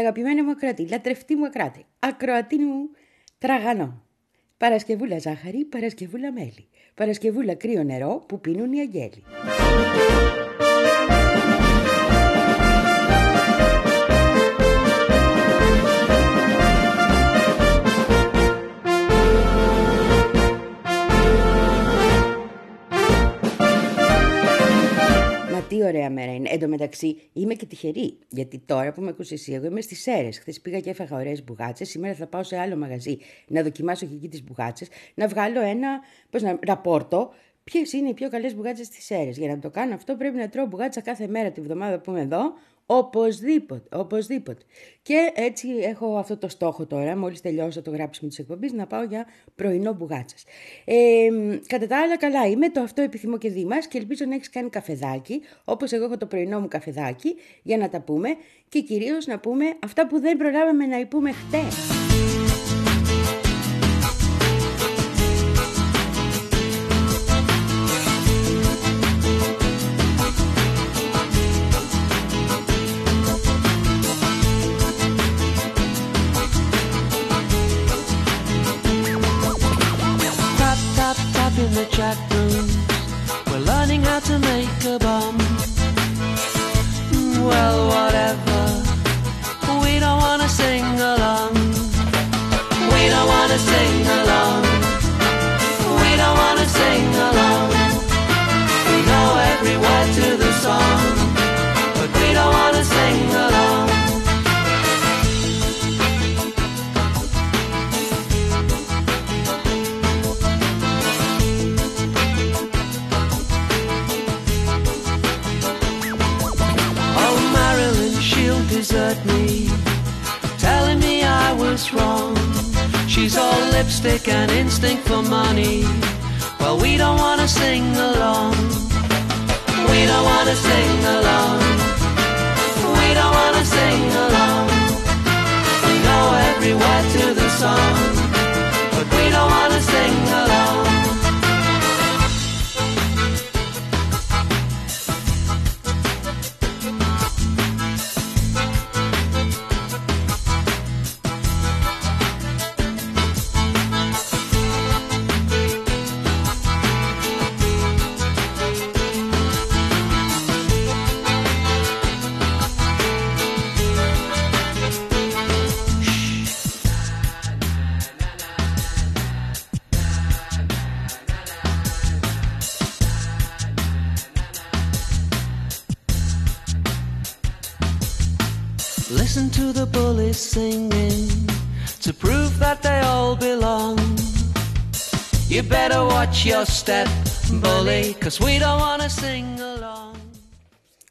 αγαπημένη μου ακροατή, λατρευτή μου ακράτη, ακροατή μου τραγανό. Παρασκευούλα ζάχαρη, Παρασκευούλα μέλι. Παρασκευούλα κρύο νερό που πίνουν οι αγγέλοι. Τι ωραία μέρα είναι. Εν τω μεταξύ είμαι και τυχερή. Γιατί τώρα που με ακούσει εσύ, εγώ είμαι στις αίρε. Χθες πήγα και έφαγα ωραίες μπουγάτσες. Σήμερα θα πάω σε άλλο μαγαζί να δοκιμάσω και εκεί τις μπουγάτσες. Να βγάλω ένα πώς να, ραπόρτο ποιες είναι οι πιο καλές μπουγάτσες στις αίρε. Για να το κάνω αυτό πρέπει να τρώω μπουγάτσα κάθε μέρα τη βδομάδα που είμαι εδώ. Οπωσδήποτε, οπωσδήποτε. Και έτσι έχω αυτό το στόχο τώρα, μόλις τελειώσω το γράψιμο της εκπομπής, να πάω για πρωινό μπουγάτσας. Ε, κατά τα άλλα καλά είμαι, το αυτό επιθυμώ και δήμας και ελπίζω να έχεις κάνει καφεδάκι, όπως εγώ έχω το πρωινό μου καφεδάκι, για να τα πούμε και κυρίως να πούμε αυτά που δεν προλάβαμε να υπούμε χτες. She's all lipstick and instinct for money. Well, we don't wanna sing along. We don't wanna sing along. We don't wanna sing along. We know every word to the song, but we don't wanna watch your step, bully, cause we don't wanna sing along.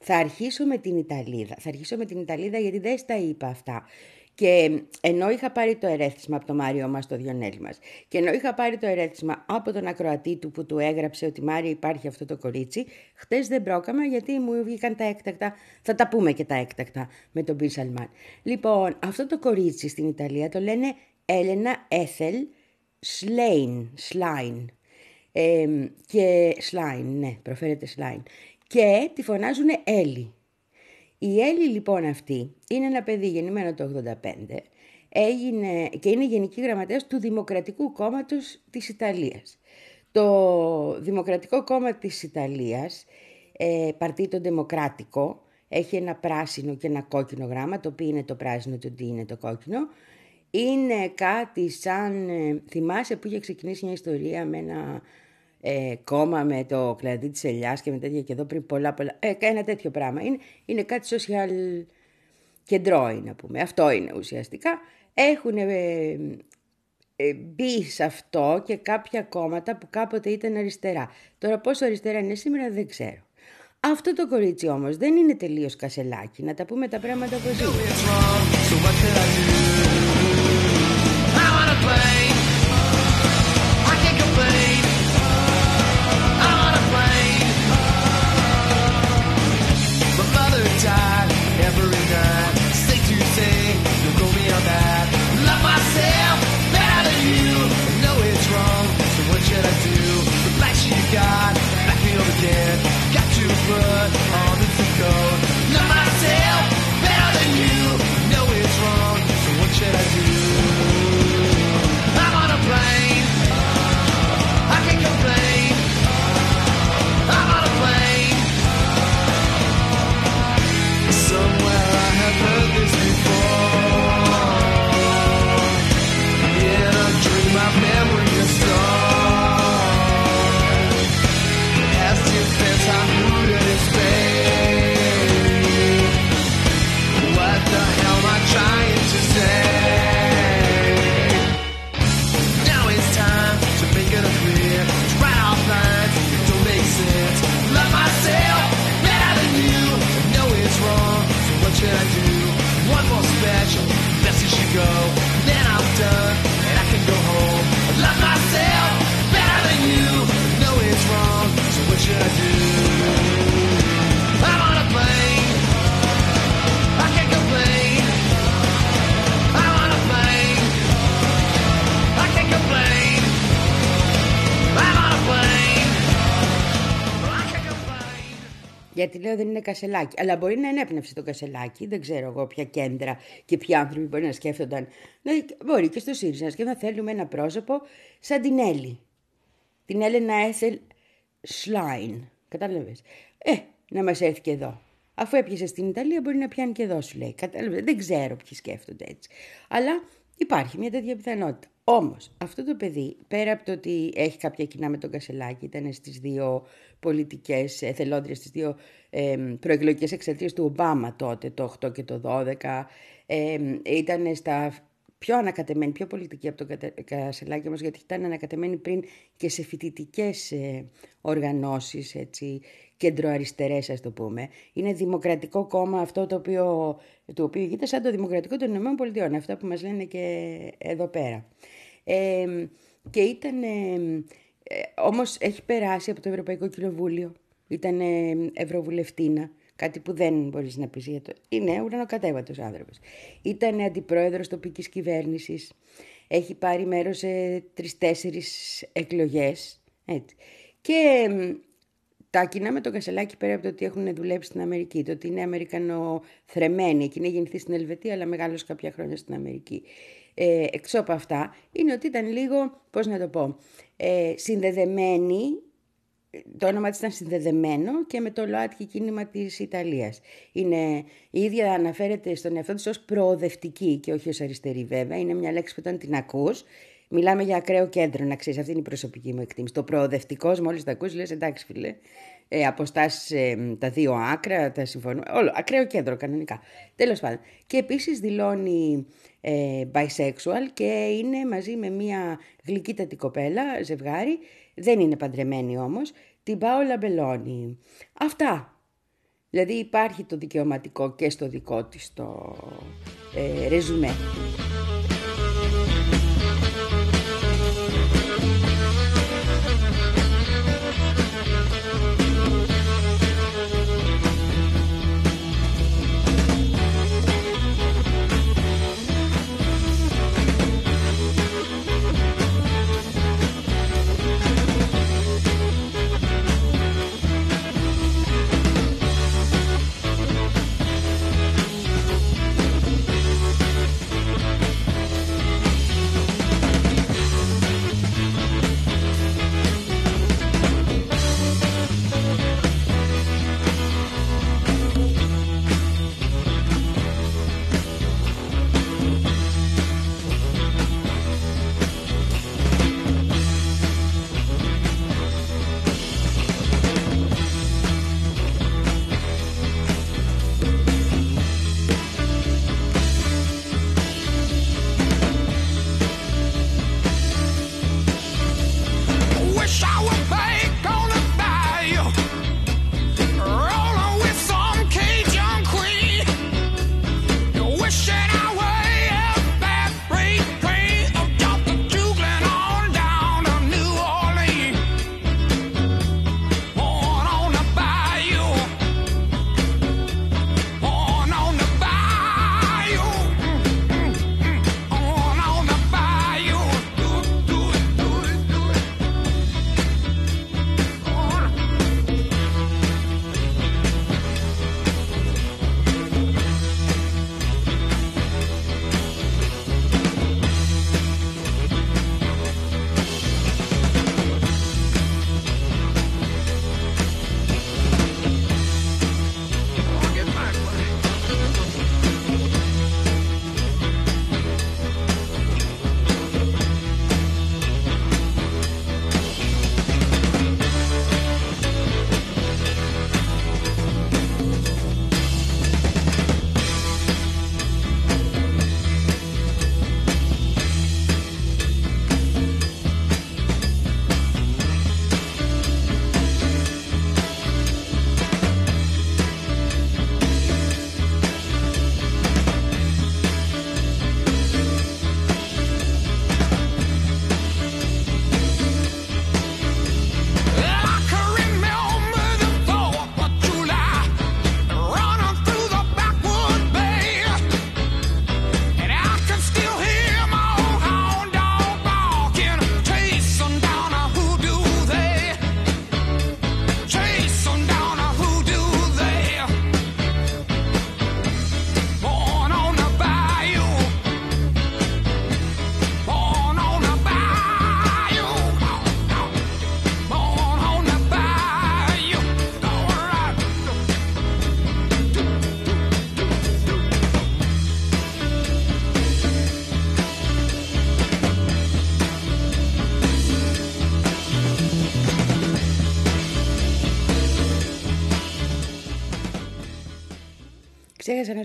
Θα αρχίσω με την Ιταλίδα. Θα αρχίσω με την Ιταλίδα γιατί δεν στα είπα αυτά. Και ενώ είχα πάρει το ερέθισμα από το Μάριο μας, το Διονέλη μας, και ενώ είχα πάρει το ερέθισμα από τον ακροατή του που του έγραψε ότι Μάριο υπάρχει αυτό το κορίτσι, χτες δεν πρόκαμα γιατί μου βγήκαν τα έκτακτα, θα τα πούμε και τα έκτακτα με τον Μπιν Σαλμάν. Λοιπόν, αυτό το κορίτσι στην Ιταλία το λένε Έλενα Έθελ Σλέιν, Σλάιν. Ε, και Σλάιν, ναι, προφέρεται Σλάιν. Και τη φωνάζουν Έλλη. Η Έλλη λοιπόν αυτή είναι ένα παιδί γεννημένο το 85 έγινε, και είναι γενική γραμματέας του Δημοκρατικού Κόμματος της Ιταλίας. Το Δημοκρατικό Κόμμα της Ιταλίας, ε, Παρτίτο Δημοκράτικο, έχει ένα πράσινο και ένα κόκκινο γράμμα, το οποίο είναι το πράσινο και το είναι το κόκκινο. Είναι κάτι σαν, ε, θυμάσαι που είχε ξεκινήσει μια ιστορία με ένα ε, κόμμα με το κλαδί της ελιάς και με τέτοια και εδώ πριν πολλά πολλά, ε, ένα τέτοιο πράγμα. Είναι, είναι κάτι social κεντρό να πούμε. Αυτό είναι ουσιαστικά. Έχουν ε, ε, μπει σε αυτό και κάποια κόμματα που κάποτε ήταν αριστερά. Τώρα πόσο αριστερά είναι σήμερα δεν ξέρω. Αυτό το κορίτσι όμως δεν είναι τελείως κασελάκι. Να τα πούμε τα πράγματα όπως είναι. God, back me up again. Got to put λέω δεν είναι κασελάκι. Αλλά μπορεί να ενέπνευσε το κασελάκι. Δεν ξέρω εγώ ποια κέντρα και ποιοι άνθρωποι μπορεί να σκέφτονταν. Δηλαδή, μπορεί και στο ΣΥΡΙΖΑ να σκέφτονταν θέλουμε ένα πρόσωπο σαν την Έλλη. Την Έλενα Έθελ Σλάιν. Κατάλαβες. Ε, να μας έρθει και εδώ. Αφού έπιασες στην Ιταλία, μπορεί να πιάνει και εδώ, σου λέει. Κατάλαβες. Δεν ξέρω ποιοι σκέφτονται έτσι. Αλλά υπάρχει μια τέτοια πιθανότητα. Όμως, αυτό το παιδί, πέρα από το ότι έχει κάποια κοινά με τον Κασελάκη, ήταν στις δύο πολιτικές εθελόντριες, στι δύο ε, προεκλογικές εξαρτίε του Ομπάμα τότε, το 8 και το 12, ε, ήταν στα πιο ανακατεμένη, πιο πολιτική από τον Κατε- Κασελάκη όμως, γιατί ήταν ανακατεμένη πριν και σε φοιτητικές ε, οργανώσεις, έτσι, κεντροαριστερές ας το πούμε. Είναι δημοκρατικό κόμμα αυτό το οποίο, το οποίο γίνεται σαν το δημοκρατικό των Ηνωμένων Πολιτειών, αυτά που μας λένε και εδώ πέρα. Ε, και ήταν, ε, ε, όμως έχει περάσει από το Ευρωπαϊκό Κοινοβούλιο, ήταν ε, ευρωβουλευτήνα, κάτι που δεν μπορείς να πεις για το... Είναι ουρανοκατέβατος άνθρωπος. Ήταν αντιπρόεδρος τοπικής κυβέρνησης, έχει πάρει μέρος σε τρεις-τέσσερις εκλογές, έτσι. Και μ, τα κοινά με τον Κασελάκη πέρα από το ότι έχουν δουλέψει στην Αμερική, το ότι είναι Αμερικανοθρεμένοι, εκείνη έχει γεννηθείς στην Ελβετία αλλά μεγάλωσε κάποια χρόνια στην Αμερική. Ε, εξώ από αυτά είναι ότι ήταν λίγο, πώς να το πω, ε, συνδεδεμένη το όνομα της ήταν συνδεδεμένο και με το ΛΟΑΤΚΙ κίνημα της Ιταλίας. Είναι, η ίδια αναφέρεται στον εαυτό της ως προοδευτική και όχι ως αριστερή βέβαια. Είναι μια λέξη που όταν την ακούς, μιλάμε για ακραίο κέντρο, να ξέρεις, αυτή είναι η προσωπική μου εκτίμηση. Το προοδευτικός, μόλις το ακούς, λες εντάξει φίλε, ε, αποστάσεις ε, τα δύο άκρα, τα συμφωνώ, όλο, ακραίο κέντρο κανονικά. Τέλος πάντων. Και επίσης δηλώνει ε, bisexual και είναι μαζί με μια γλυκύτατη κοπέλα, ζευγάρι, δεν είναι παντρεμένη όμως, την Πάολα Μπελόνι. Αυτά. Δηλαδή υπάρχει το δικαιωματικό και στο δικό της το ε, ρεζουμέ.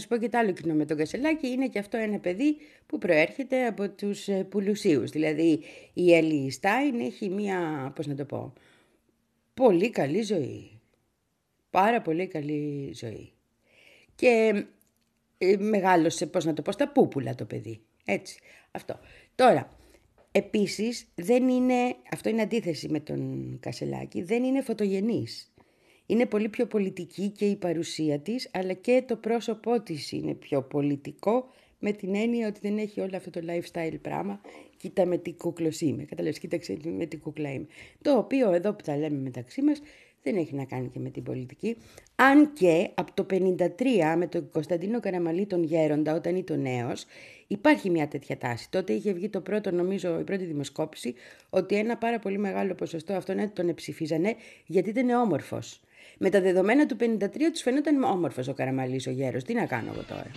Ξέχασα να σου πω και το άλλο κοινό με τον Κασελάκη. Είναι και αυτό ένα παιδί που προέρχεται από τους ε, πουλουσίους. Δηλαδή η Έλλη Στάιν έχει μία, πώς να το πω, πολύ καλή ζωή. Πάρα πολύ καλή ζωή. Και ε, μεγάλωσε, πώς να το πω, στα πούπουλα το παιδί. Έτσι, αυτό. Τώρα, επίσης δεν είναι, αυτό είναι αντίθεση με τον Κασελάκη, δεν είναι φωτογενής. Είναι πολύ πιο πολιτική και η παρουσία της, αλλά και το πρόσωπό της είναι πιο πολιτικό, με την έννοια ότι δεν έχει όλο αυτό το lifestyle πράγμα. Κοίτα με τι κούκλος είμαι. Καταλαβαίνεις, κοίταξε με τι κούκλα είμαι. Το οποίο εδώ που τα λέμε μεταξύ μας δεν έχει να κάνει και με την πολιτική. Αν και από το 1953 με τον Κωνσταντίνο Καραμαλή τον Γέροντα όταν ήταν νέος υπάρχει μια τέτοια τάση. Τότε είχε βγει το πρώτο νομίζω η πρώτη δημοσκόπηση ότι ένα πάρα πολύ μεγάλο ποσοστό αυτόν τον ψηφίζανε γιατί ήταν όμορφος. Με τα δεδομένα του 53 τους φαινόταν όμορφος ο Καραμαλής ο γέρος. Τι να κάνω εγώ τώρα;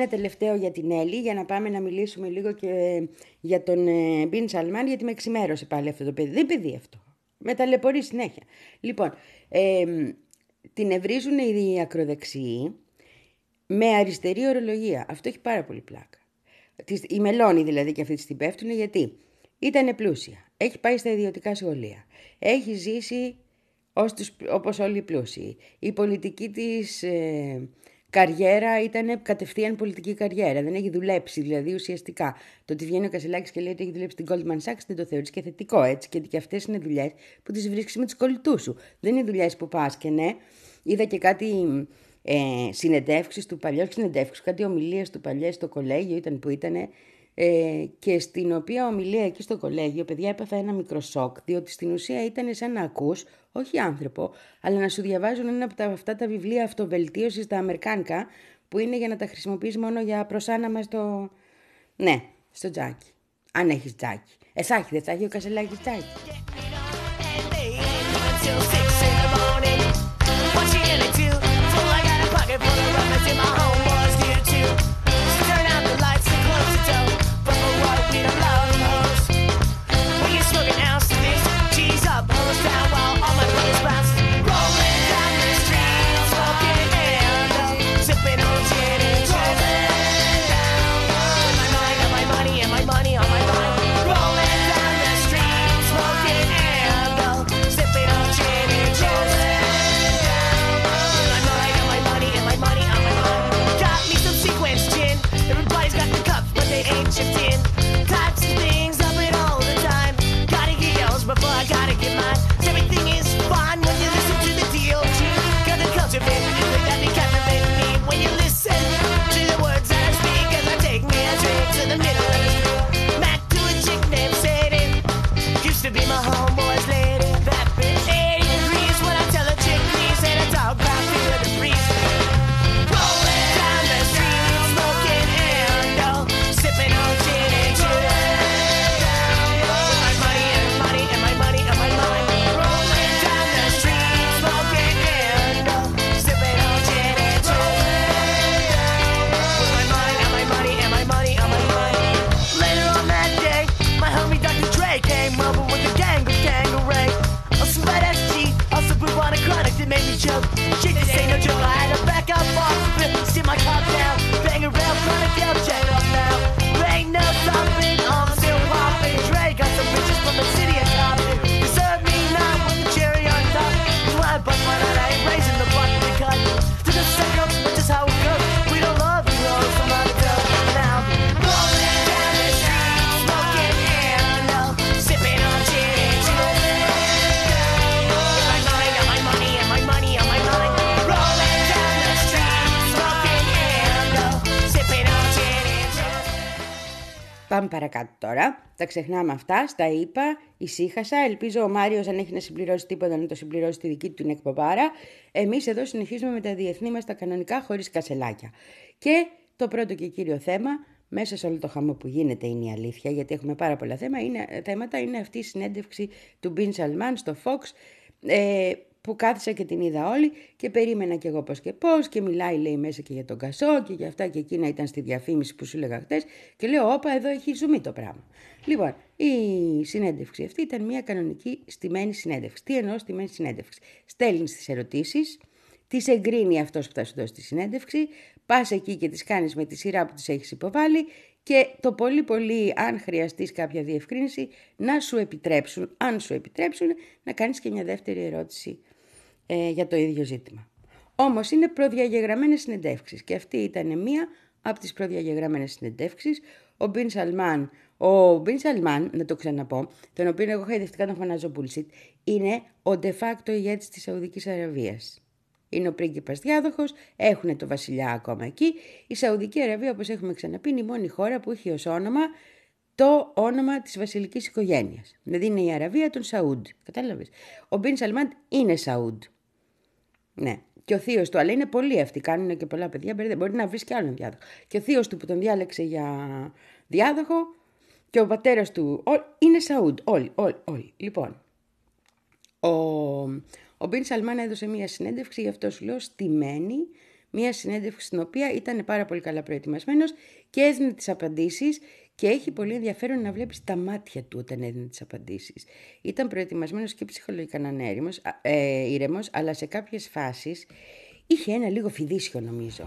Ένα τελευταίο για την Έλλη, για να πάμε να μιλήσουμε λίγο και για τον ε, Μπιν Σαλμάν, γιατί με εξημέρωσε πάλι αυτό το παιδί. Δεν παιδί αυτό. Με ταλαιπωρεί συνέχεια. Λοιπόν, ε, την ευρίζουν οι ακροδεξιοί με αριστερή ορολογία. Αυτό έχει πάρα πολύ πλάκα. Η Μελώνη δηλαδή και αυτή τη την πέφτουν γιατί ήταν πλούσια. Έχει πάει στα ιδιωτικά σχολεία. Έχει ζήσει όπως όλοι οι πλούσιοι. Η πολιτική της ε, καριέρα ήταν κατευθείαν πολιτική καριέρα. Δεν έχει δουλέψει δηλαδή ουσιαστικά. Το ότι βγαίνει ο Κασελάκης και λέει ότι έχει δουλέψει στην Goldman Sachs δεν το θεωρεί και θετικό έτσι. Και, και αυτές είναι δουλειές που τις βρίσκεις με τους κολλητούς σου. Δεν είναι δουλειές που πας και ναι. Είδα και κάτι ε, συνεντεύξεις του παλιού, συνεντεύξεις, κάτι ομιλίες του παλιές στο κολέγιο ήταν που ήταν ε, και στην οποία ομιλία εκεί στο κολέγιο, παιδιά, έπαθα ένα μικρό σοκ, διότι στην ουσία ήταν σαν να ακούς, όχι άνθρωπο, αλλά να σου διαβάζουν ένα από τα, αυτά τα βιβλία αυτοβελτίωσης, τα αμερικάνικα, που είναι για να τα χρησιμοποιείς μόνο για προσάναμα στο... Ναι, στο τζάκι. Αν έχεις τζάκι. Εσάχι, δεν θα έχει ο Κασελάκης τζάκι. Ξεχνάμε αυτά. Στα είπα, ησύχασα. Ελπίζω ο Μάριος, αν έχει να συμπληρώσει τίποτα, να το συμπληρώσει τη δική του την εκπομπάρα. Εμείς εδώ συνεχίζουμε με τα διεθνή μας τα κανονικά, χωρίς κασελάκια. Και το πρώτο και κύριο θέμα, μέσα σε όλο το χαμό που γίνεται είναι η αλήθεια, γιατί έχουμε πάρα πολλά θέματα, είναι, θέματα, είναι αυτή η συνέντευξη του Μπιν Σαλμάν στο Fox. Ε, που κάθισα και την είδα όλη και περίμενα κι εγώ πώς και πώς και μιλάει λέει μέσα και για τον Κασό και για αυτά και εκείνα ήταν στη διαφήμιση που σου έλεγα χτες και λέω όπα εδώ έχει ζουμί το πράγμα. Λοιπόν, η συνέντευξη αυτή ήταν μια κανονική στημένη συνέντευξη. Τι εννοώ στημένη συνέντευξη; Στέλνεις τις ερωτήσεις, τις εγκρίνει αυτός που θα σου δώσει τη συνέντευξη, πας εκεί και τις κάνεις με τη σειρά που τις έχεις υποβάλει και το πολύ πολύ αν χρειαστείς κάποια διευκρίνηση να σου επιτρέψουν, αν σου επιτρέψουν, να κάνεις και μια δεύτερη ερώτηση ε, για το ίδιο ζήτημα. Όμως είναι προδιαγεγραμμένες συνεντεύξεις και αυτή ήταν μία από τις προδιαγεγραμμένες συνεντεύξεις. Ο Μπιν Σαλμάν, ο Μπιν Σαλμάν, να το ξαναπώ, τον οποίο εγώ χαϊδευτικά τον φωνάζω bullshit, είναι ο de facto ηγέτης της Σαουδικής Αραβίας. Είναι ο πρίγκιπας διάδοχος, έχουν το βασιλιά ακόμα εκεί. Η Σαουδική Αραβία, όπως έχουμε ξαναπεί, είναι η μόνη χώρα που έχει ως όνομα το όνομα της βασιλικής οικογένειας. Δηλαδή είναι η Αραβία των Σαούντ. Κατάλαβες; Ο Μπιν Σαλμάν είναι Σαούντ. Ναι. Και ο θείος του, αλλά είναι πολλοί αυτοί, κάνουν και πολλά παιδιά. Μπορεί να βρεις και άλλον διάδοχο. Και ο θείος του που τον διάλεξε για διάδοχο και ο πατέρας του. Ό, είναι Σαούντ. Όλοι, όλοι, όλοι. Λοιπόν, ο, ο Μπιν Σαλμάν έδωσε μία συνέντευξη, γι' αυτό σου λέω, στημένη. Μία συνέντευξη στην οποία ήταν πάρα πολύ καλά προετοιμασμένος και έδινε τις απαντήσεις και έχει πολύ ενδιαφέρον να βλέπεις τα μάτια του όταν έδινε τις απαντήσεις. Ήταν προετοιμασμένος και ψυχολογικά να είναι ε, ήρεμος, αλλά σε κάποιες φάσεις είχε ένα λίγο φιδίσιο νομίζω.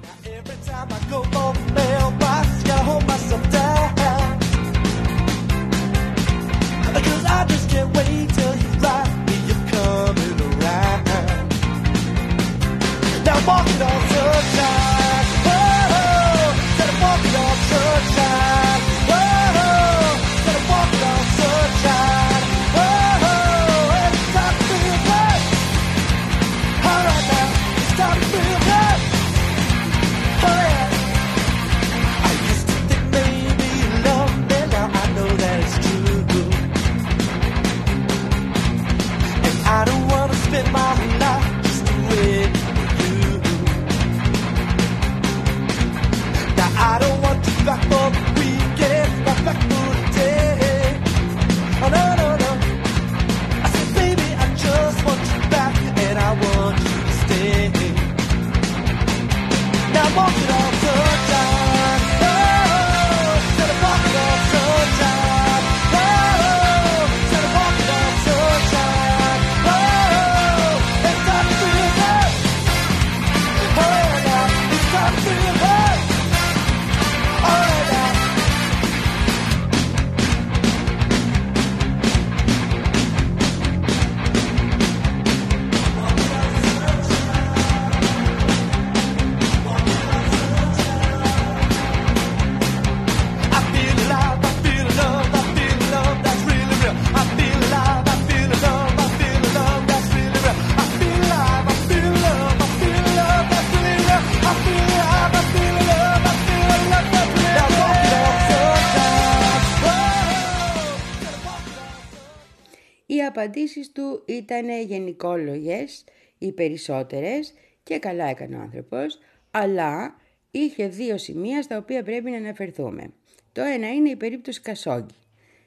Απαντήσεις του ήταν γενικόλογες οι περισσότερες και καλά έκανε ο άνθρωπος, αλλά είχε δύο σημεία στα οποία πρέπει να αναφερθούμε. Το ένα είναι η περίπτωση Κασόγκη.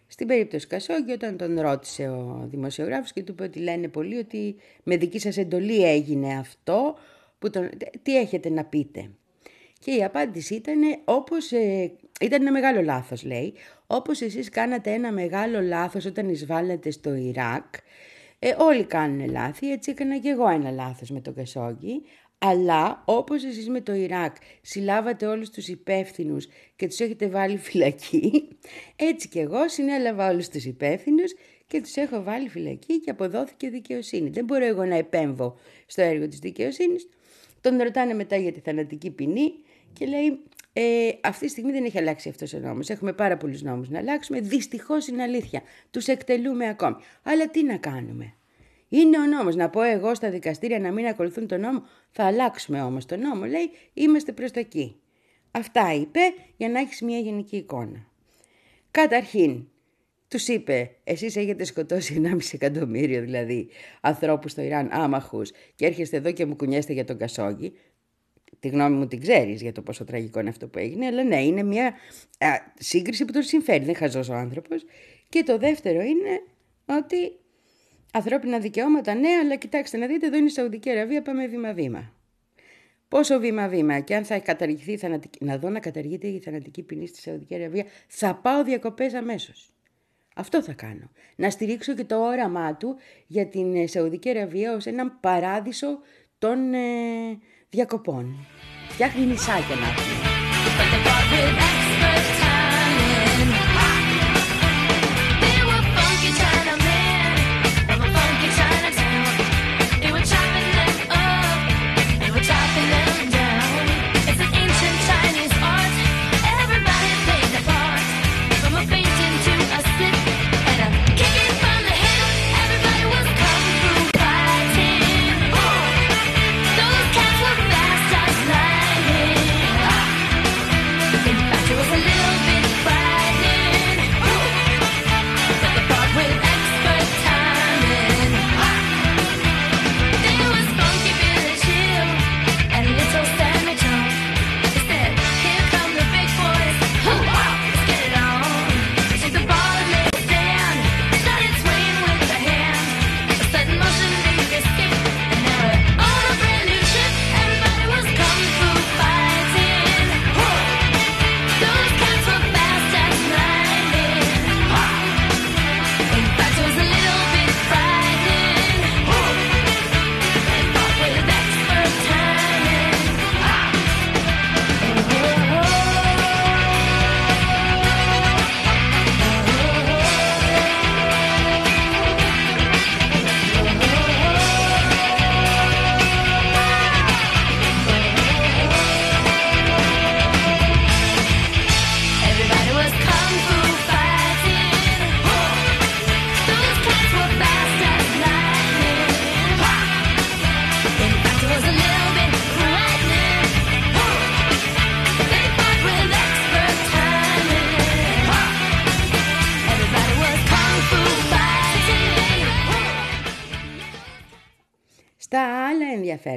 Στην περίπτωση Κασόγκη όταν τον ρώτησε ο δημοσιογράφος και του είπε ότι λένε πολύ ότι με δική σας εντολή έγινε αυτό, που τον... τι έχετε να πείτε. Και η απάντηση ήταν όπως, ε, ήταν ένα μεγάλο λάθος λέει, όπως εσείς κάνατε ένα μεγάλο λάθος όταν εισβάλλατε στο Ιράκ, ε, όλοι κάνουν λάθη, έτσι έκανα και εγώ ένα λάθος με το Κασόγγι, αλλά όπως εσείς με το Ιράκ συλλάβατε όλους τους υπεύθυνους και τους έχετε βάλει φυλακή, έτσι και εγώ συνέλαβα όλους τους υπεύθυνους και τους έχω βάλει φυλακή και αποδόθηκε δικαιοσύνη. Δεν μπορώ εγώ να επέμβω στο έργο της δικαιοσύνης. Τον ρωτάνε μετά για τη θανατική ποινή και λέει ε, αυτή τη στιγμή δεν έχει αλλάξει αυτός ο νόμος. Έχουμε πάρα πολλούς νόμους να αλλάξουμε. Δυστυχώς είναι αλήθεια. Τους εκτελούμε ακόμη. Αλλά τι να κάνουμε; Είναι ο νόμος. Να πω εγώ στα δικαστήρια να μην ακολουθούν τον νόμο. Θα αλλάξουμε όμως τον νόμο. Λέει είμαστε προς τα εκεί. Αυτά είπε για να έχεις μια γενική εικόνα. Καταρχήν, τους είπε, εσείς έχετε σκοτώσει 1,5 εκατομμύριο δηλαδή ανθρώπους στο Ιράν, άμαχους, και έρχεστε εδώ και μου κουνιέστε για τον Κασόγγι. Τη γνώμη μου την ξέρεις για το πόσο τραγικό είναι αυτό που έγινε, αλλά ναι, είναι μια α, σύγκριση που τον συμφέρει. Δεν χαζός ο άνθρωπος. Και το δεύτερο είναι ότι ανθρώπινα δικαιώματα, ναι, αλλά κοιτάξτε να δείτε, εδώ είναι η Σαουδική Αραβία, πάμε βήμα-βήμα. Πόσο βήμα-βήμα και αν θα καταργηθεί η θανατική, να δω να καταργείται η θανατική ποινή στη Σαουδική Αραβία, θα πάω διακοπές αμέσως. Αυτό θα κάνω. Να στηρίξω και το όραμά του για την ε, Σαουδική Αραβία ως έναν παράδεισο των ε, διακοπών. Φτιάχνει νησάκια να πούμε.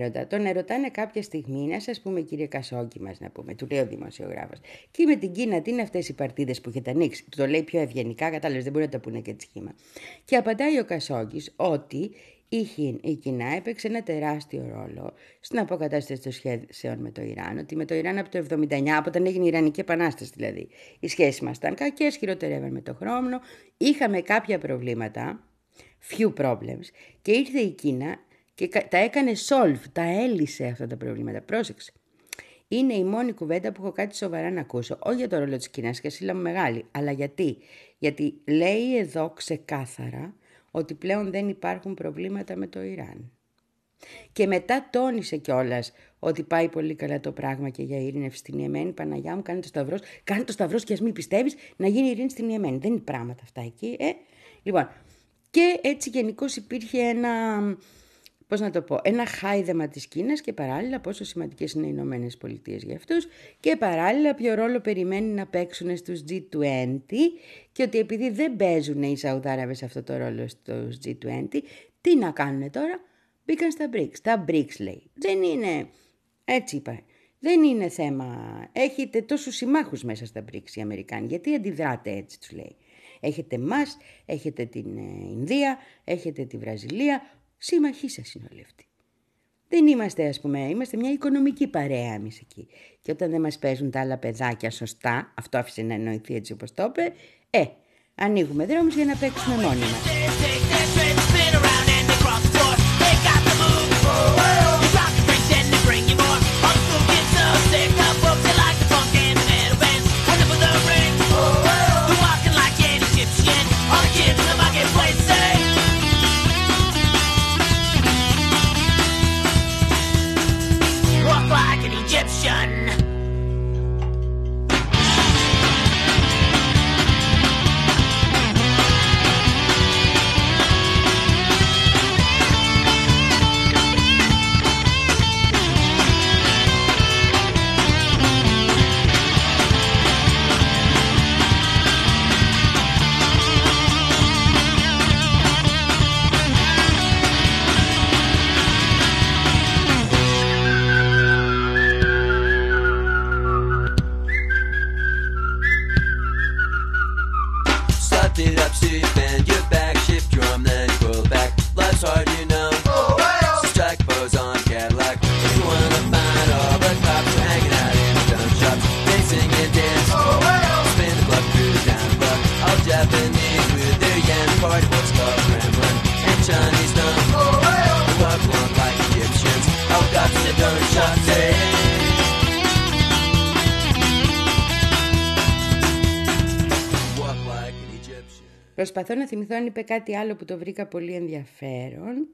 Ενδιαφέροντα. Τον ερωτάνε κάποια στιγμή, να σας πούμε, κύριε Κασόκη μας, να πούμε, του λέει ο δημοσιογράφος. Και με την Κίνα, τι είναι αυτές οι παρτίδες που έχετε ανοίξει; Του το λέει πιο ευγενικά, κατάλαβες, δεν μπορεί να τα πούνε και σχήμα. Και απαντάει ο Κασόκης ότι η Κίνα έπαιξε ένα τεράστιο ρόλο στην αποκατάσταση των σχέσεων με το Ιράν. Ότι με το Ιράν από το 79, από όταν έγινε η Ιρανική Επανάσταση δηλαδή, οι σχέσεις μας ήταν κακές, χειροτερεύαν με το χρόνο. Είχαμε κάποια προβλήματα, few problems, και ήρθε η Κίνα και τα έκανε solve, τα έλυσε αυτά τα προβλήματα. Πρόσεξε. Είναι η μόνη κουβέντα που έχω κάτι σοβαρά να ακούσω. Όχι για το ρόλο της Κίνα και σύλλα μου μεγάλη, αλλά γιατί. Γιατί λέει εδώ ξεκάθαρα ότι πλέον δεν υπάρχουν προβλήματα με το Ιράν. Και μετά τόνισε κιόλας ότι πάει πολύ καλά το πράγμα και για ειρήνευση στην Ιεμένη. Παναγιά μου, κάνει το σταυρός. Κάνει το σταυρός και ας μην πιστεύεις να γίνει ειρήνη στην Ιεμένη. Δεν είναι πράγματα αυτά εκεί. Ε. Λοιπόν, και έτσι γενικώς υπήρχε ένα πώς να το πω, ένα χάιδεμα της Κίνας και παράλληλα πόσο σημαντικές είναι οι Ηνωμένες Πολιτείες για αυτούς και παράλληλα ποιο ρόλο περιμένει να παίξουν στους G20 και ότι επειδή δεν παίζουν οι Σαουδάραβες αυτό το ρόλο στους G20, τι να κάνουν τώρα, μπήκαν στα BRICS. Τα BRICS λέει. Δεν είναι, έτσι είπα, δεν είναι θέμα, έχετε τόσους συμμάχους μέσα στα BRICS οι Αμερικάνοι, γιατί αντιδράτε έτσι τους λέει. Έχετε μας, έχετε την ε, Ινδία, έχετε τη Βραζιλία, Σύμμαχοί σας είναι όλοι αυτοί. Δεν είμαστε, ας πούμε, είμαστε μια οικονομική παρέα εμείς εκεί. Και όταν δεν μας παίζουν τα άλλα παιδάκια σωστά, αυτό άφησε να εννοηθεί έτσι όπως το είπε, ε, ανοίγουμε δρόμους για να παίξουμε μόνοι μας. Είπε κάτι άλλο που το βρήκα πολύ ενδιαφέρον.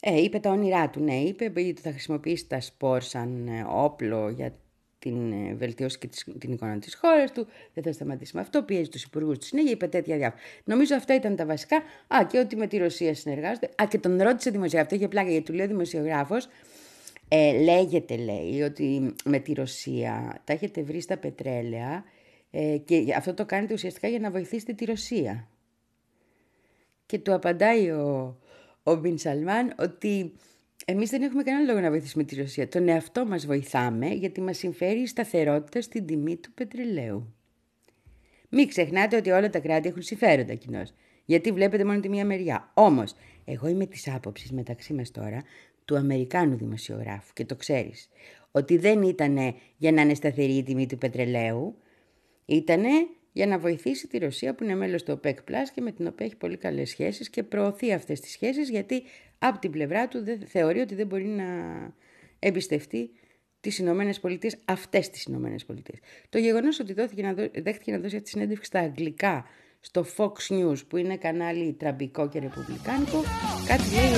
Ε, είπε τα όνειρά του, ναι, είπε ότι θα χρησιμοποιήσει τα σπορ σαν ε, όπλο για την ε, βελτίωση και την εικόνα της χώρας του, δεν θα σταματήσει με αυτό, πιέζει τους υπουργούς του συνέχεια, είπε τέτοια διάφορα. Νομίζω αυτά ήταν τα βασικά. Α, και ότι με τη Ρωσία συνεργάζονται. Α, και τον ρώτησε δημοσιογράφος, είχε πλάκα γιατί του λέει ο δημοσιογράφος, ε, λέγεται λέει ότι με τη Ρωσία τα έχετε βρει στα πετρέλαια ε, και αυτό το κάνετε ουσιαστικά για να βοηθήσετε τη Ρωσία. Και του απαντάει ο, ο Μπιν Σαλμάν ότι εμείς δεν έχουμε κανένα λόγο να βοηθήσουμε τη Ρωσία. Τον εαυτό μας βοηθάμε γιατί μας συμφέρει η σταθερότητα στην τιμή του πετρελαίου. Μην ξεχνάτε ότι όλα τα κράτη έχουν συμφέροντα κοινώς. Γιατί βλέπετε μόνο τη μία μεριά. Όμως, εγώ είμαι της άποψης μεταξύ μας τώρα του Αμερικάνου δημοσιογράφου και το ξέρεις. Ότι δεν ήταν για να είναι σταθερή η τιμή του πετρελαίου, ήταν για να βοηθήσει τη Ρωσία που είναι μέλος του ΟΠΕΚ Plus και με την οποία έχει πολύ καλές σχέσεις και προωθεί αυτές τις σχέσεις γιατί από την πλευρά του δεν, θεωρεί ότι δεν μπορεί να εμπιστευτεί τις Ηνωμένες Πολιτείες, αυτές τις Ηνωμένες Πολιτείες. Το γεγονός ότι δόθηκε να δω, δέχτηκε να δώσει αυτή τη συνέντευξη στα αγγλικά στο Fox News που είναι κανάλι τραμπικό και ρεπουμπλικάνικο κάτι λέει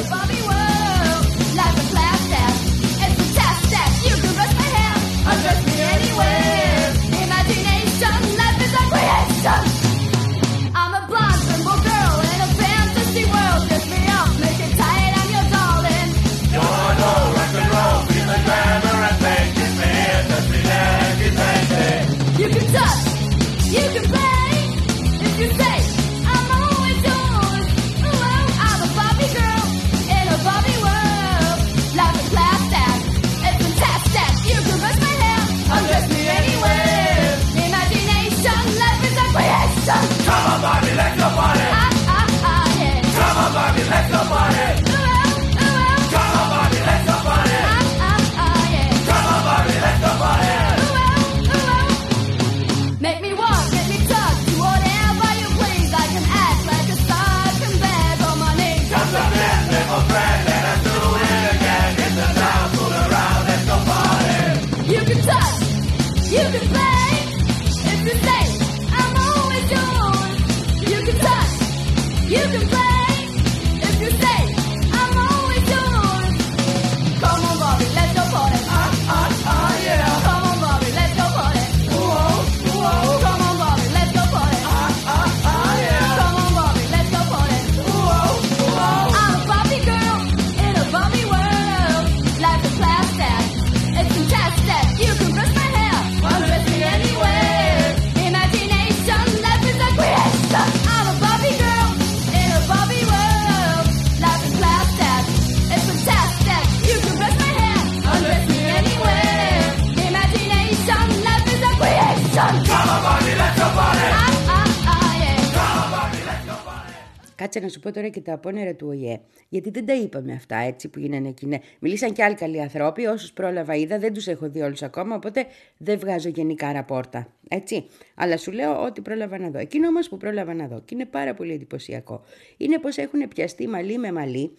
Κάτσε να σου πω τώρα και τα απόνερα του ΟΗΕ. Γιατί δεν τα είπαμε αυτά έτσι που γίνανε εκεί. Ναι. Μιλήσαν και άλλοι καλοί άνθρωποι. Όσους πρόλαβα είδα, δεν τους έχω δει όλους ακόμα. Οπότε δεν βγάζω γενικά ραπόρτα. Έτσι. Αλλά σου λέω ότι πρόλαβα να δω. Εκείνο όμως που πρόλαβα να δω και είναι πάρα πολύ εντυπωσιακό. Είναι πω έχουν πιαστεί μαλλί με μαλλί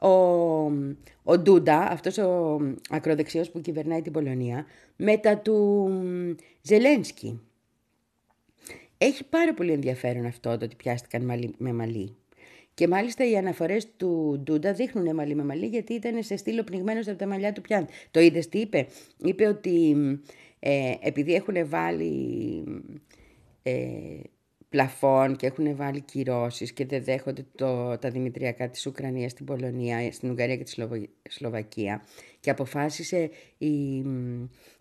ο, ο Ντούντα, αυτός ο ακροδεξιός που κυβερνάει την Πολωνία, μετά του Ζελένσκι. Έχει πάρα πολύ ενδιαφέρον αυτό το ότι πιάστηκαν μαλλί με μαλλί. Και μάλιστα οι αναφορές του Ντούντα δείχνουν μαλλί με μαλλί γιατί ήταν σε στήλο πνιγμένος από τα μαλλιά του πιάν. Το είδες τι είπε; Είπε ότι ε, επειδή έχουν βάλει ε, πλαφών και έχουν βάλει κυρώσεις και δεν δέχονται το, τα δημητριακά της Ουκρανίας στην Πολωνία, στην Ουγγαρία και τη Σλοβακία και αποφάσισε η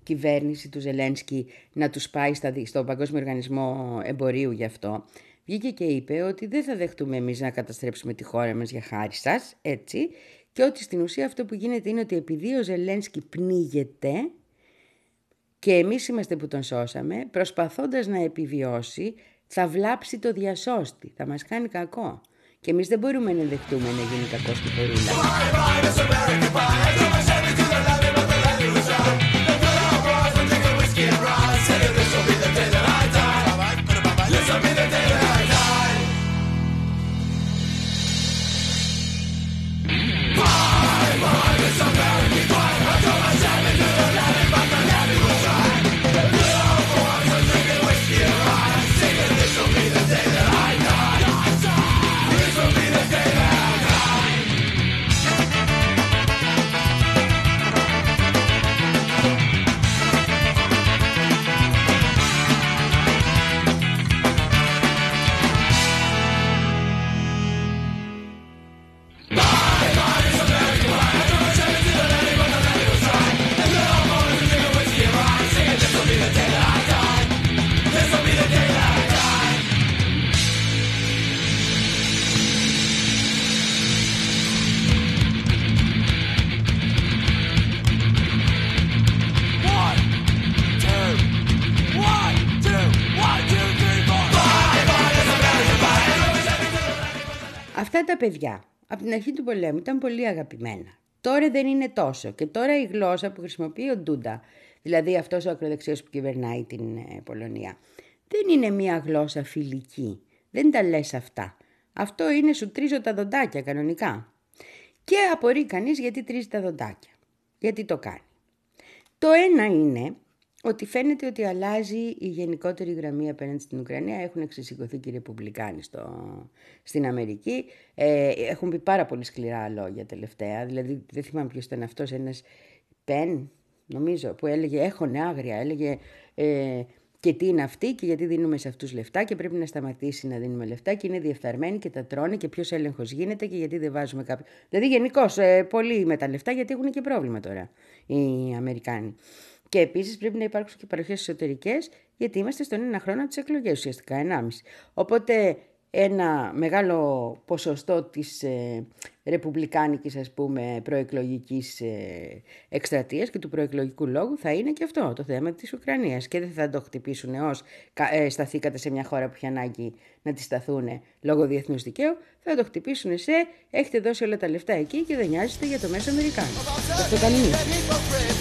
κυβέρνηση του Ζελένσκι να τους πάει στα, στον Παγκόσμιο Οργανισμό Εμπορίου γι' αυτό βγήκε και είπε ότι δεν θα δεχτούμε εμείς να καταστρέψουμε τη χώρα μας για χάρη σας, έτσι, και ότι στην ουσία αυτό που γίνεται είναι ότι επειδή ο Ζελένσκι πνίγεται και εμείς είμαστε που τον σώσαμε, προσπαθώντας να επιβιώσει, θα βλάψει το διασώστη, θα μας κάνει κακό. Και εμείς δεν μπορούμε να δεχτούμε να γίνει κακός στην πορούλα. Παιδιά από την αρχή του πολέμου ήταν πολύ αγαπημένα. Τώρα δεν είναι τόσο και τώρα η γλώσσα που χρησιμοποιεί ο Ντούντα, δηλαδή αυτός ο ακροδεξιός που κυβερνάει την ε, Πολωνία, δεν είναι μια γλώσσα φιλική. Δεν τα λες αυτά. Αυτό είναι σου τρίζω τα δοντάκια κανονικά. Και απορεί κανείς γιατί τρίζει τα δοντάκια. Γιατί το κάνει. Το ένα είναι ότι φαίνεται ότι αλλάζει η γενικότερη γραμμή απέναντι στην Ουκρανία. Έχουν εξισηκωθεί και οι Ρεπουμπλικάνοι στο, στην Αμερική. Ε, έχουν πει πάρα πολύ σκληρά λόγια τελευταία. Δηλαδή, δεν θυμάμαι ποιος ήταν αυτός, ένας Πεν, νομίζω, που έλεγε Έχω άγρια. Έλεγε ε, και τι είναι αυτή και γιατί δίνουμε σε αυτούς λεφτά και πρέπει να σταματήσει να δίνουμε λεφτά και είναι διεφθαρμένοι και τα τρώνε και ποιος έλεγχος γίνεται και γιατί δεν βάζουμε κάποιο. Δηλαδή, γενικώς ε, πολύ με τα λεφτά γιατί έχουν και πρόβλημα τώρα οι Αμερικάνοι. Και επίσης πρέπει να υπάρξουν και παροχές εσωτερικές, γιατί είμαστε στον ένα χρόνο της εκλογέ, ουσιαστικά 1,5. Οπότε ένα μεγάλο ποσοστό της ε, ρεπουμπλικάνικης ας πούμε προεκλογικής ε, εκστρατείας και του προεκλογικού λόγου θα είναι και αυτό το θέμα της Ουκρανίας και δεν θα το χτυπήσουν ως ε, σταθήκατε σε μια χώρα που έχει ανάγκη να τη σταθούν λόγω διεθνούς δικαίου θα το χτυπήσουν σε έχετε δώσει όλα τα λεφτά εκεί και δεν νοιάζεστε για το μέσο Αμερικάνο. Αυτό your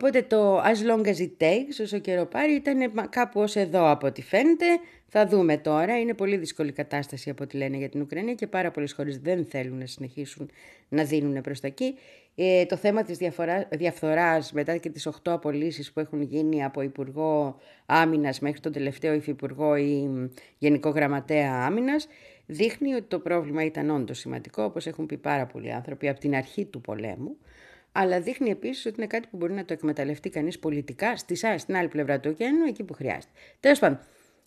Οπότε το as long as it takes, όσο καιρό πάρει, ήταν κάπου ως εδώ από ό,τι φαίνεται. Θα δούμε τώρα. Είναι πολύ δύσκολη κατάσταση από ό,τι λένε για την Ουκρανία και πάρα πολλές χώρες δεν θέλουν να συνεχίσουν να δίνουν προς τα εκεί. Ε, το θέμα της διαφορά, διαφθοράς μετά και τις 8 απολύσεις που έχουν γίνει από Υπουργό Άμυνας μέχρι τον τελευταίο Υφυπουργό ή Γενικό Γραμματέα Άμυνας δείχνει ότι το πρόβλημα ήταν όντως σημαντικό, όπως έχουν πει πάρα πολλοί άνθρωποι από την αρχή του πολέμου αλλά δείχνει επίσης ότι είναι κάτι που μπορεί να το εκμεταλλευτεί κανείς πολιτικά στη, στην άλλη πλευρά του ωκεανού, εκεί που χρειάζεται. Τέλος πάντων,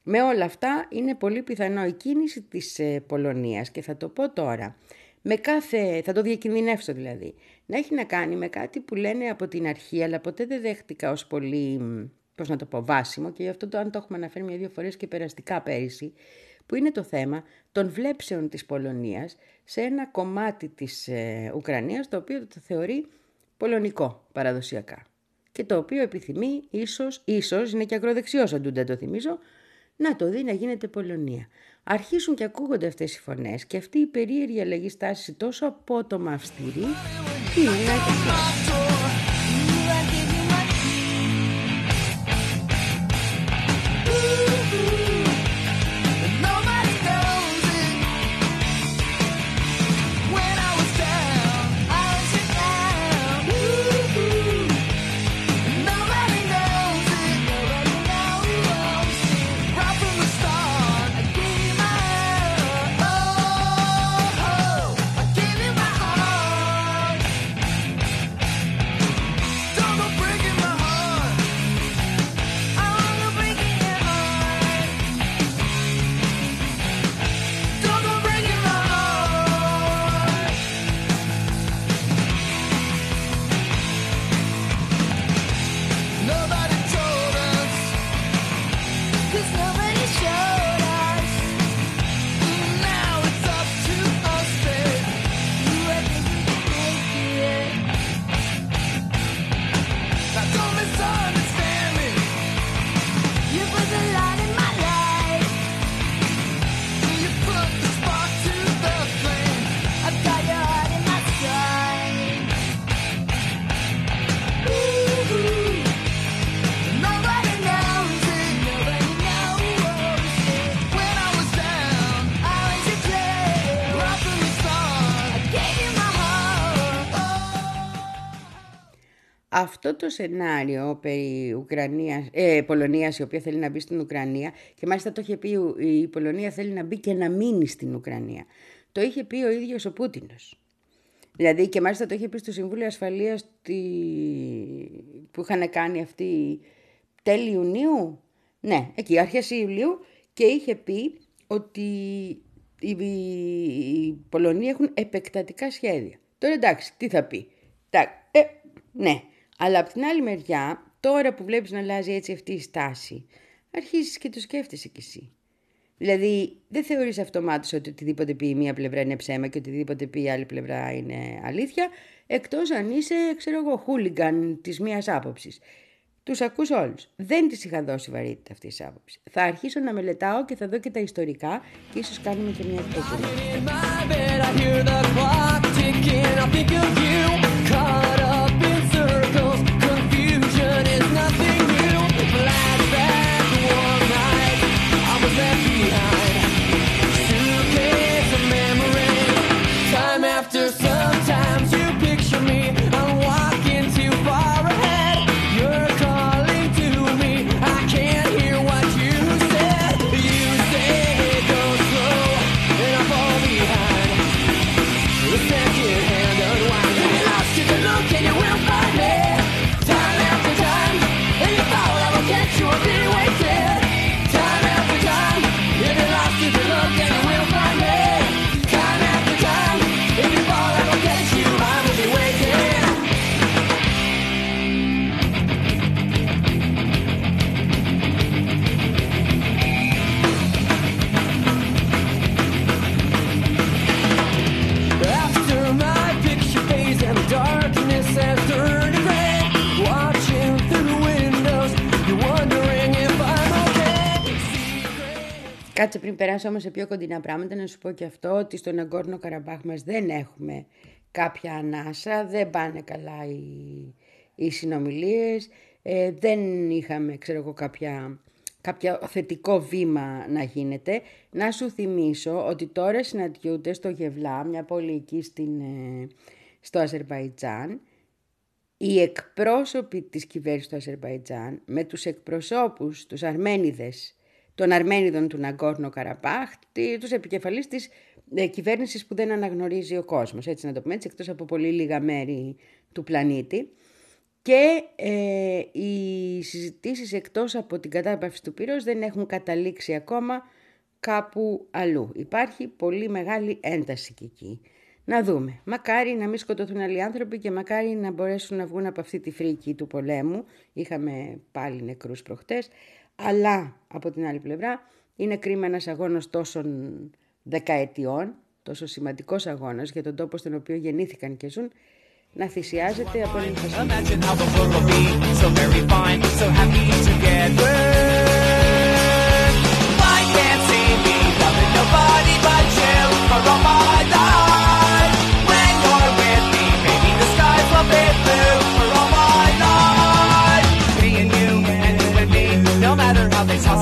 με όλα αυτά είναι πολύ πιθανό η κίνηση της ε, Πολωνίας και θα το πω τώρα. Με κάθε, θα το διακινδυνεύσω δηλαδή, να έχει να κάνει με κάτι που λένε από την αρχή, αλλά ποτέ δεν δέχτηκα ως πολύ, πώς να το πω, βάσιμο και γι' αυτό το αν το έχουμε αναφέρει μια-δύο φορές και περαστικά πέρυσι, που είναι το θέμα των βλέψεων της Πολωνίας σε ένα κομμάτι της ε, Ουκρανίας, το οποίο το θεωρεί πολωνικό παραδοσιακά και το οποίο επιθυμεί ίσως, ίσως είναι και ακροδεξιός αν το θυμίζω, να το δει να γίνεται Πολωνία. Αρχίσουν και ακούγονται αυτές οι φωνές και αυτή η περίεργη αλλαγή στάσης τόσο απότομα αυστηρή είναι αυτό το σενάριο περί Ουκρανίας, ε, Πολωνίας η οποία θέλει να μπει στην Ουκρανία και μάλιστα το είχε πει η Πολωνία θέλει να μπει και να μείνει στην Ουκρανία. Το είχε πει ο ίδιος ο Πούτινος. Δηλαδή και μάλιστα το είχε πει στο Συμβούλιο Ασφαλείας που είχαν κάνει αυτή τέλη Ιουνίου. Ναι, εκεί αρχές Ιουλίου και είχε πει ότι οι, οι Πολωνοί έχουν επεκτατικά σχέδια. Τώρα εντάξει, τι θα πει. Ε, ναι, αλλά από την άλλη μεριά, τώρα που βλέπεις να αλλάζει έτσι αυτή η στάση, αρχίζεις και το σκέφτεσαι κι εσύ. Δηλαδή, δεν θεωρείς αυτομάτως ότι οτιδήποτε πει η μία πλευρά είναι ψέμα και οτιδήποτε πει η άλλη πλευρά είναι αλήθεια, εκτός αν είσαι, ξέρω εγώ, χούλιγκαν της μίας άποψης. Τους ακούς όλους. Δεν της είχα δώσει βαρύτητα αυτής της άποψης. Θα αρχίσω να μελετάω και θα δω και τα ιστορικά και ίσως κάνουμε και μια εκπομπή. Περάσω όμως σε πιο κοντινά πράγματα να σου πω και αυτό ότι στον Αγκόρνο Καραμπάχ μας δεν έχουμε κάποια ανάσα, δεν πάνε καλά οι, οι συνομιλίες, ε, δεν είχαμε ξέρω εγώ κάποια, κάποια θετικό βήμα να γίνεται. Να σου θυμίσω ότι τώρα συναντιούνται στο Γευλά, μια πόλη εκεί στην, ε, στο Αζερβαϊτζάν, οι εκπρόσωποι της κυβέρνησης του Αζερβαϊτζάν με τους εκπροσώπους, τους Αρμένιδες των Αρμένιδων του Ναγκόρνο Καραπάχ, τους επικεφαλής της ε, κυβέρνησης που δεν αναγνωρίζει ο κόσμος, έτσι να το πούμε έτσι, εκτός από πολύ λίγα μέρη του πλανήτη. Και ε, οι συζητήσεις εκτός από την κατάπαυση του πυρός δεν έχουν καταλήξει ακόμα κάπου αλλού. Υπάρχει πολύ μεγάλη ένταση και εκεί. Να δούμε. Μακάρι να μην σκοτωθούν άλλοι άνθρωποι και μακάρι να μπορέσουν να βγουν από αυτή τη φρίκη του πολέμου. Είχαμε πάλι νεκρούς προχτές. Αλλά από την άλλη πλευρά είναι κρίμα ένας αγώνας τόσων δεκαετιών, τόσο σημαντικός αγώνας για τον τόπο στον οποίο γεννήθηκαν και ζουν, να θυσιάζεται από έναν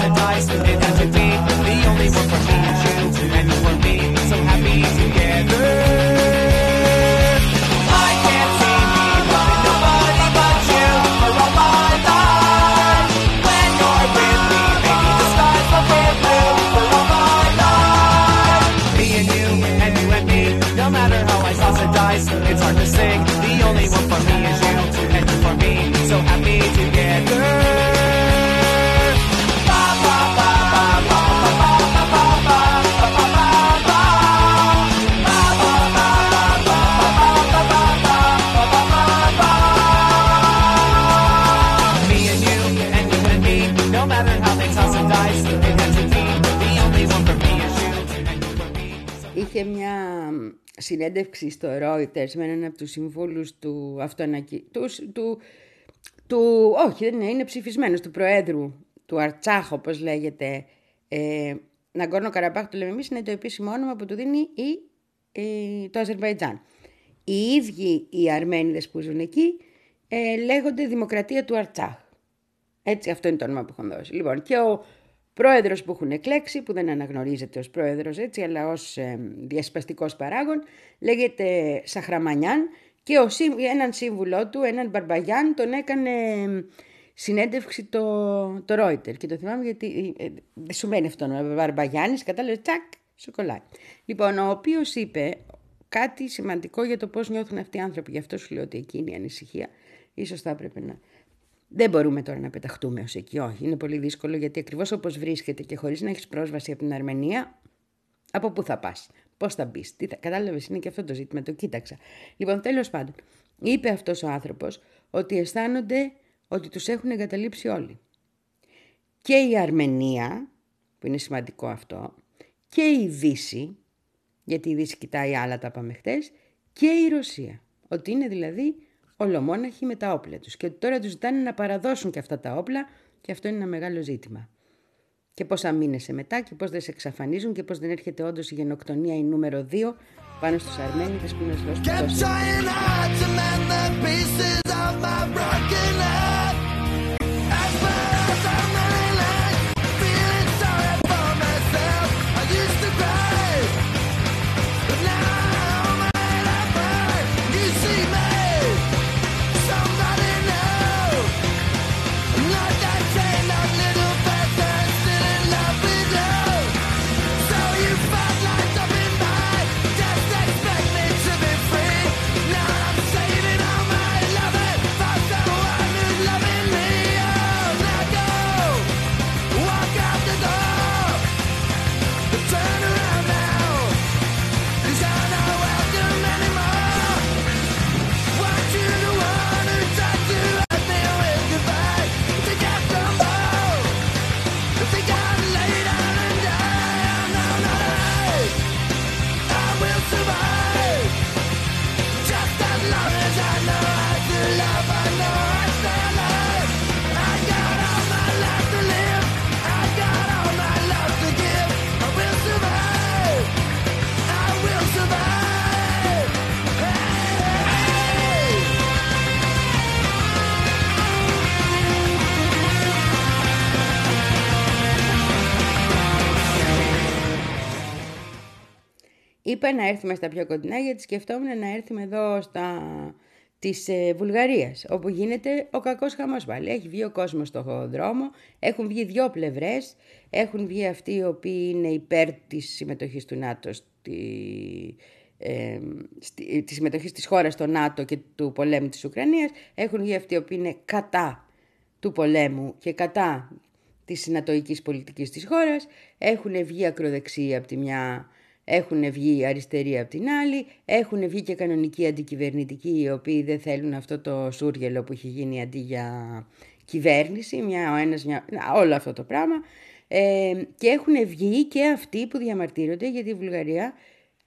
advice. Συνέντευξη στο Reuters με έναν από τους συμβούλους του αυτοανακοι... του, του, του, όχι δεν είναι, είναι ψηφισμένος, του Προέδρου του Αρτσάχ όπως λέγεται, ε, Ναγκόρνο Καραμπάχ το λέμε εμείς, είναι το επίσημο όνομα που του δίνει η, η, το Αζερβαϊτζάν. Οι ίδιοι οι Αρμένιδες που ζουν εκεί ε, λέγονται Δημοκρατία του Αρτσάχ. Έτσι αυτό είναι το όνομα που έχουν δώσει. Λοιπόν, και ο πρόεδρος που έχουν εκλέξει, που δεν αναγνωρίζεται ως πρόεδρος έτσι, αλλά ως ε, διασπαστικός παράγων, λέγεται Σαχραμανιάν Και ο, έναν σύμβουλό του, έναν Μπαρμπαγιάν, τον έκανε συνέντευξη το, το Reuters. Και το θυμάμαι γιατί ε, δεν σου μένει αυτό ο Μπαρμπαγιάννης, κατάλαβες τσακ, σοκολάι. Λοιπόν, ο οποίος είπε κάτι σημαντικό για το πώς νιώθουν αυτοί οι άνθρωποι. Γι' αυτό σου λέω ότι εκείνη η ανησυχία ίσως θα έπρεπε να... Δεν μπορούμε τώρα να πεταχτούμε ως εκεί, όχι. Είναι πολύ δύσκολο γιατί ακριβώς όπως βρίσκεται και χωρίς να έχεις πρόσβαση από την Αρμενία, από πού θα πας, πώς θα μπεις. Θα... Κατάλαβες, είναι και αυτό το ζήτημα, το κοίταξα. Λοιπόν, τέλος πάντων, είπε αυτός ο άνθρωπος ότι αισθάνονται ότι τους έχουν εγκαταλείψει όλοι. Και η Αρμενία, που είναι σημαντικό αυτό, και η Δύση, γιατί η Δύση κοιτάει άλλα τα είπαμε χτες, και η Ρωσία. Ότι είναι δηλαδή ολομόναχοι με τα όπλα τους. Και ότι τώρα τους ζητάνε να παραδώσουν και αυτά τα όπλα και αυτό είναι ένα μεγάλο ζήτημα. Και πώς αμήνεσαι μετά και πώς δεν σε εξαφανίζουν και πώς δεν έρχεται όντως η γενοκτονία η νούμερο 2 πάνω στους Αρμένιδες που είναι σλός Είπα να έρθουμε στα πιο κοντινά γιατί σκεφτόμουν να έρθουμε εδώ στα της ε, Βουλγαρίας, όπου γίνεται ο κακός χαμός πάλι. Έχει βγει ο κόσμος στο δρόμο, έχουν βγει δύο πλευρές, έχουν βγει αυτοί οι οποίοι είναι υπέρ της συμμετοχής του ΝΑΤΟ στη, ε, στη, της συμμετοχής της χώρας στο ΝΑΤΟ και του πολέμου της Ουκρανίας, έχουν βγει αυτοί οι οποίοι είναι κατά του πολέμου και κατά της συνατοικής πολιτικής της χώρας, έχουν βγει ακροδεξιοί από τη μια έχουν βγει αριστεροί από την άλλη, έχουν βγει και κανονικοί αντικυβερνητικοί οι οποίοι δεν θέλουν αυτό το σούργελο που έχει γίνει αντί για κυβέρνηση, μια, ο ένας, μια, όλο αυτό το πράγμα. Ε, και έχουν βγει και αυτοί που διαμαρτύρονται γιατί η Βουλγαρία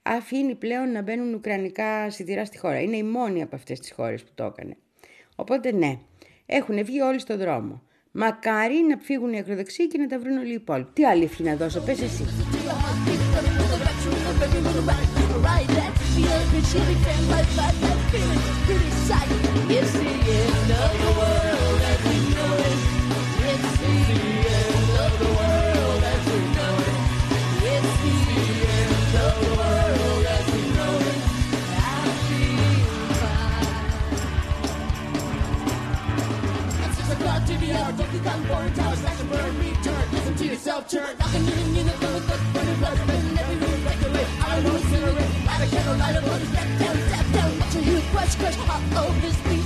αφήνει πλέον να μπαίνουν ουκρανικά σιδηρά στη χώρα. Είναι η μόνη από αυτές τις χώρες που το έκανε. Οπότε ναι, έχουν βγει όλοι στον δρόμο. Μακάρι να φύγουν οι ακροδεξιοί και να τα βρουν όλοι οι υπόλοιποι. Τι άλλη ευχή να δώσω, πες εσύ. Chilly fan. It's the end of the world as we know it. It's the end of the world as we know it. It's the end of the world as we know it. I fine. At six o'clock boring. Tower, smash to yourself, turn. Knocking in Little light of step down, step down. Watch a huge crash, crash. Hot, oh, this beat.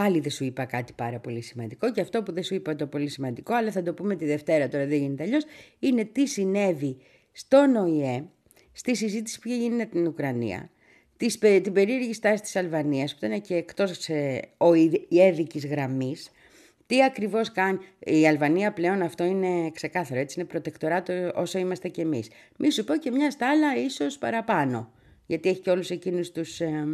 Πάλι δεν σου είπα κάτι πάρα πολύ σημαντικό και αυτό που δεν σου είπα το πολύ σημαντικό, αλλά θα το πούμε τη Δευτέρα, τώρα δεν γίνεται αλλιώς, είναι τι συνέβη στον ΟΗΕ, στη συζήτηση που έγινε την Ουκρανία, την περίεργη στάση της Αλβανίας που ήταν και εκτός ε, οηδικής γραμμής, τι ακριβώς κάνει η Αλβανία πλέον αυτό είναι ξεκάθαρο, έτσι είναι προτεκτοράτο όσο είμαστε κι εμείς. Μη σου πω και μια στάλα ίσως παραπάνω, γιατί έχει και όλους εκείνους τους ε,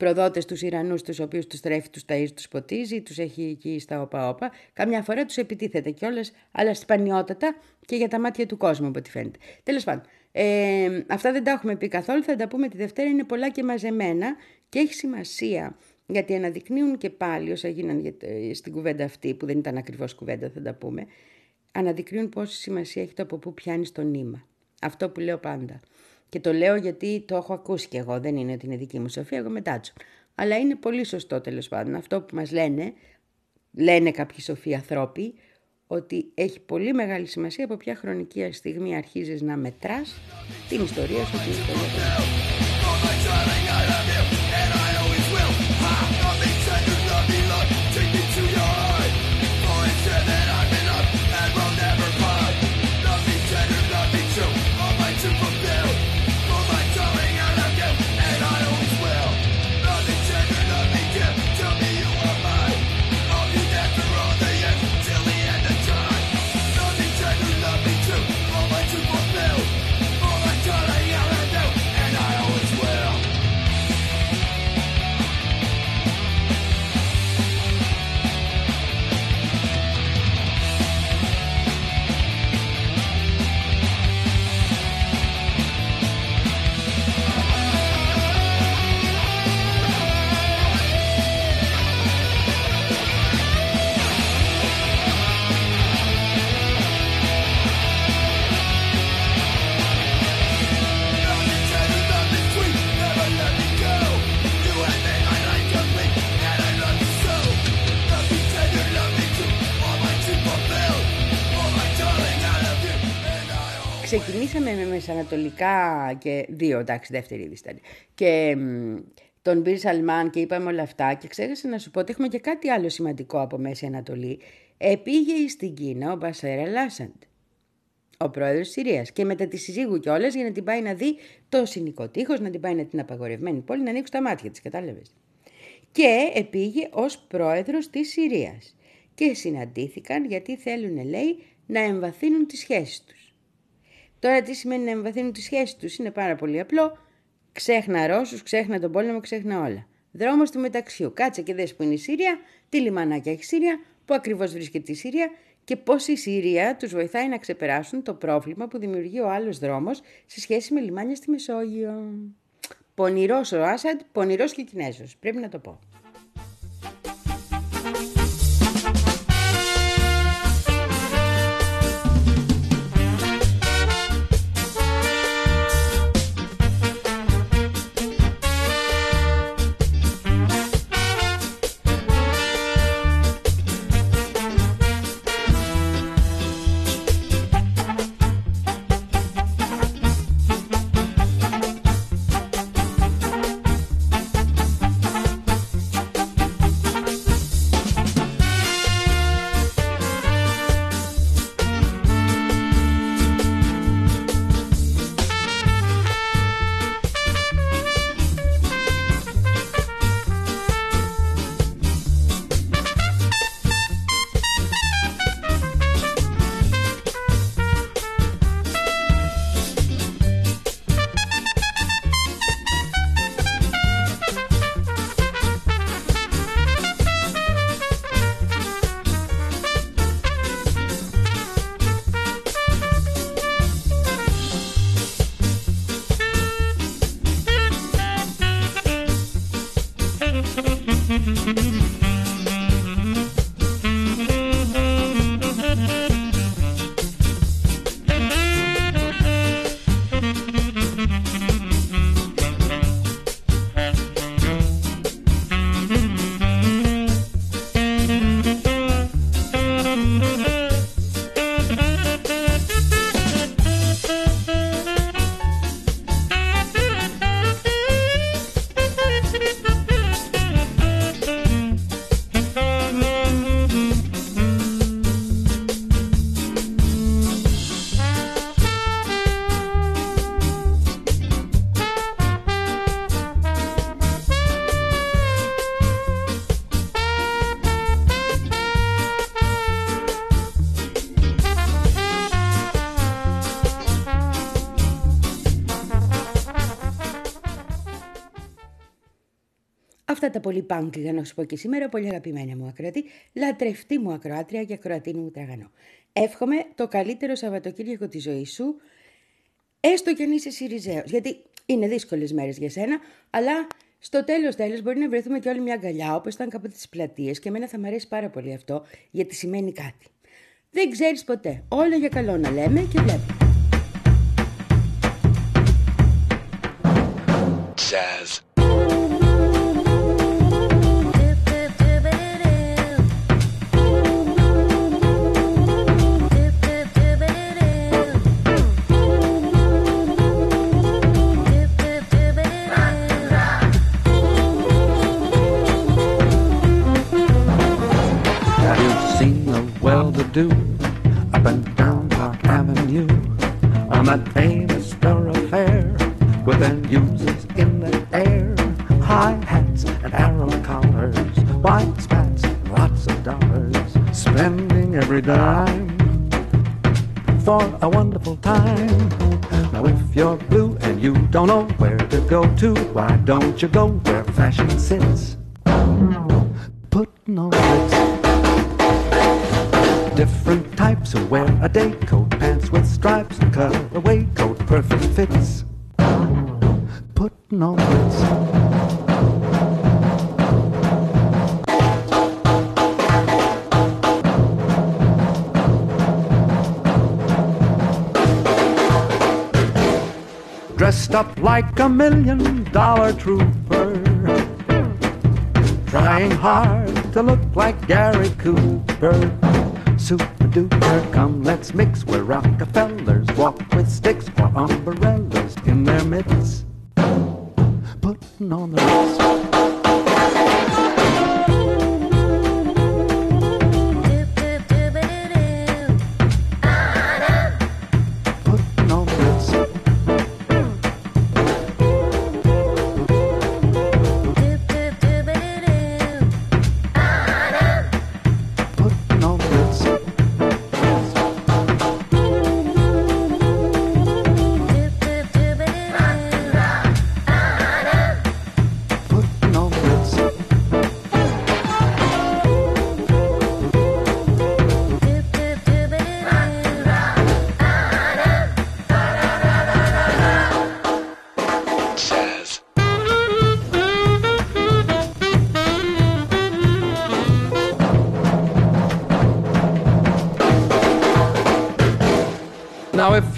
προδότες τους Ιρανούς, τους οποίους τους τρέφει, τους ταΐζει, τους ποτίζει, τους έχει εκεί στα όπα-όπα. Καμιά φορά τους επιτίθεται κιόλας, αλλά σπανιότατα και για τα μάτια του κόσμου, από ό,τι φαίνεται. Τέλος πάντων, ε, αυτά δεν τα έχουμε πει καθόλου, θα τα πούμε τη Δευτέρα, είναι πολλά και μαζεμένα και έχει σημασία γιατί αναδεικνύουν και πάλι όσα γίνανε στην κουβέντα αυτή, που δεν ήταν ακριβώς κουβέντα θα τα πούμε, αναδεικνύουν πόση σημασία έχει το από πού πιάνεις το νήμα. Αυτό που λέω πάντα. Και το λέω γιατί το έχω ακούσει κι εγώ, δεν είναι ότι είναι δική μου σοφία, εγώ μετάτσω. Αλλά είναι πολύ σωστό τέλος πάντων. Αυτό που μας λένε, λένε κάποιοι σοφοί ανθρώποι, ότι έχει πολύ μεγάλη σημασία από ποια χρονική στιγμή αρχίζεις να μετράς την ιστορία σου, την ιστορία ξεκινήσαμε με μεσανατολικά και δύο, εντάξει, δεύτερη είδη Και τον Μπίρ Σαλμάν και είπαμε όλα αυτά και ξέχασα να σου πω ότι έχουμε και κάτι άλλο σημαντικό από Μέση Ανατολή. Επήγε στην Κίνα ο Μπασέρα Λάσαντ, ο πρόεδρος της Συρίας και μετά τη συζύγου κιόλας για να την πάει να δει το συνοικό τείχος, να την πάει να την απαγορευμένη πόλη, να ανοίξει τα μάτια της, κατάλαβες. Και επήγε ως πρόεδρος της Συρίας και συναντήθηκαν γιατί θέλουν, λέει, να εμβαθύνουν τις σχέσεις τους. Τώρα τι σημαίνει να εμβαθύνουν τη σχέση τους, είναι πάρα πολύ απλό. Ξέχνα Ρώσους, ξέχνα τον πόλεμο, ξέχνα όλα. Δρόμος του μεταξιού. Κάτσε και δες που είναι η Σύρια, τι λιμανάκια έχει η Σύρια, πού ακριβώς βρίσκεται η Σύρια και πώς η Σύρια τους βοηθάει να ξεπεράσουν το πρόβλημα που δημιουργεί ο άλλος δρόμος σε σχέση με λιμάνια στη Μεσόγειο. Πονηρός ο Άσαντ, πονηρός και Κινέζος. Πρέπει να το πω. Αυτά τα πολύ punk για να σου πω και σήμερα, πολύ αγαπημένα μου ακροατή, λατρευτή μου ακροάτρια και ακροατή μου τραγανό. Εύχομαι το καλύτερο Σαββατοκύριακο της ζωής σου, έστω κι αν είσαι Σιριζέος. Γιατί είναι δύσκολες μέρες για σένα, αλλά στο τέλος τέλος μπορεί να βρεθούμε κι όλοι μια αγκαλιά, όπως ήταν κάποτε τις πλατείες, και εμένα θα μου αρέσει πάρα πολύ αυτό, γιατί σημαίνει κάτι. Δεν ξέρεις ποτέ. Όλα για καλό να λέμε και βλέπουμε. Jazz.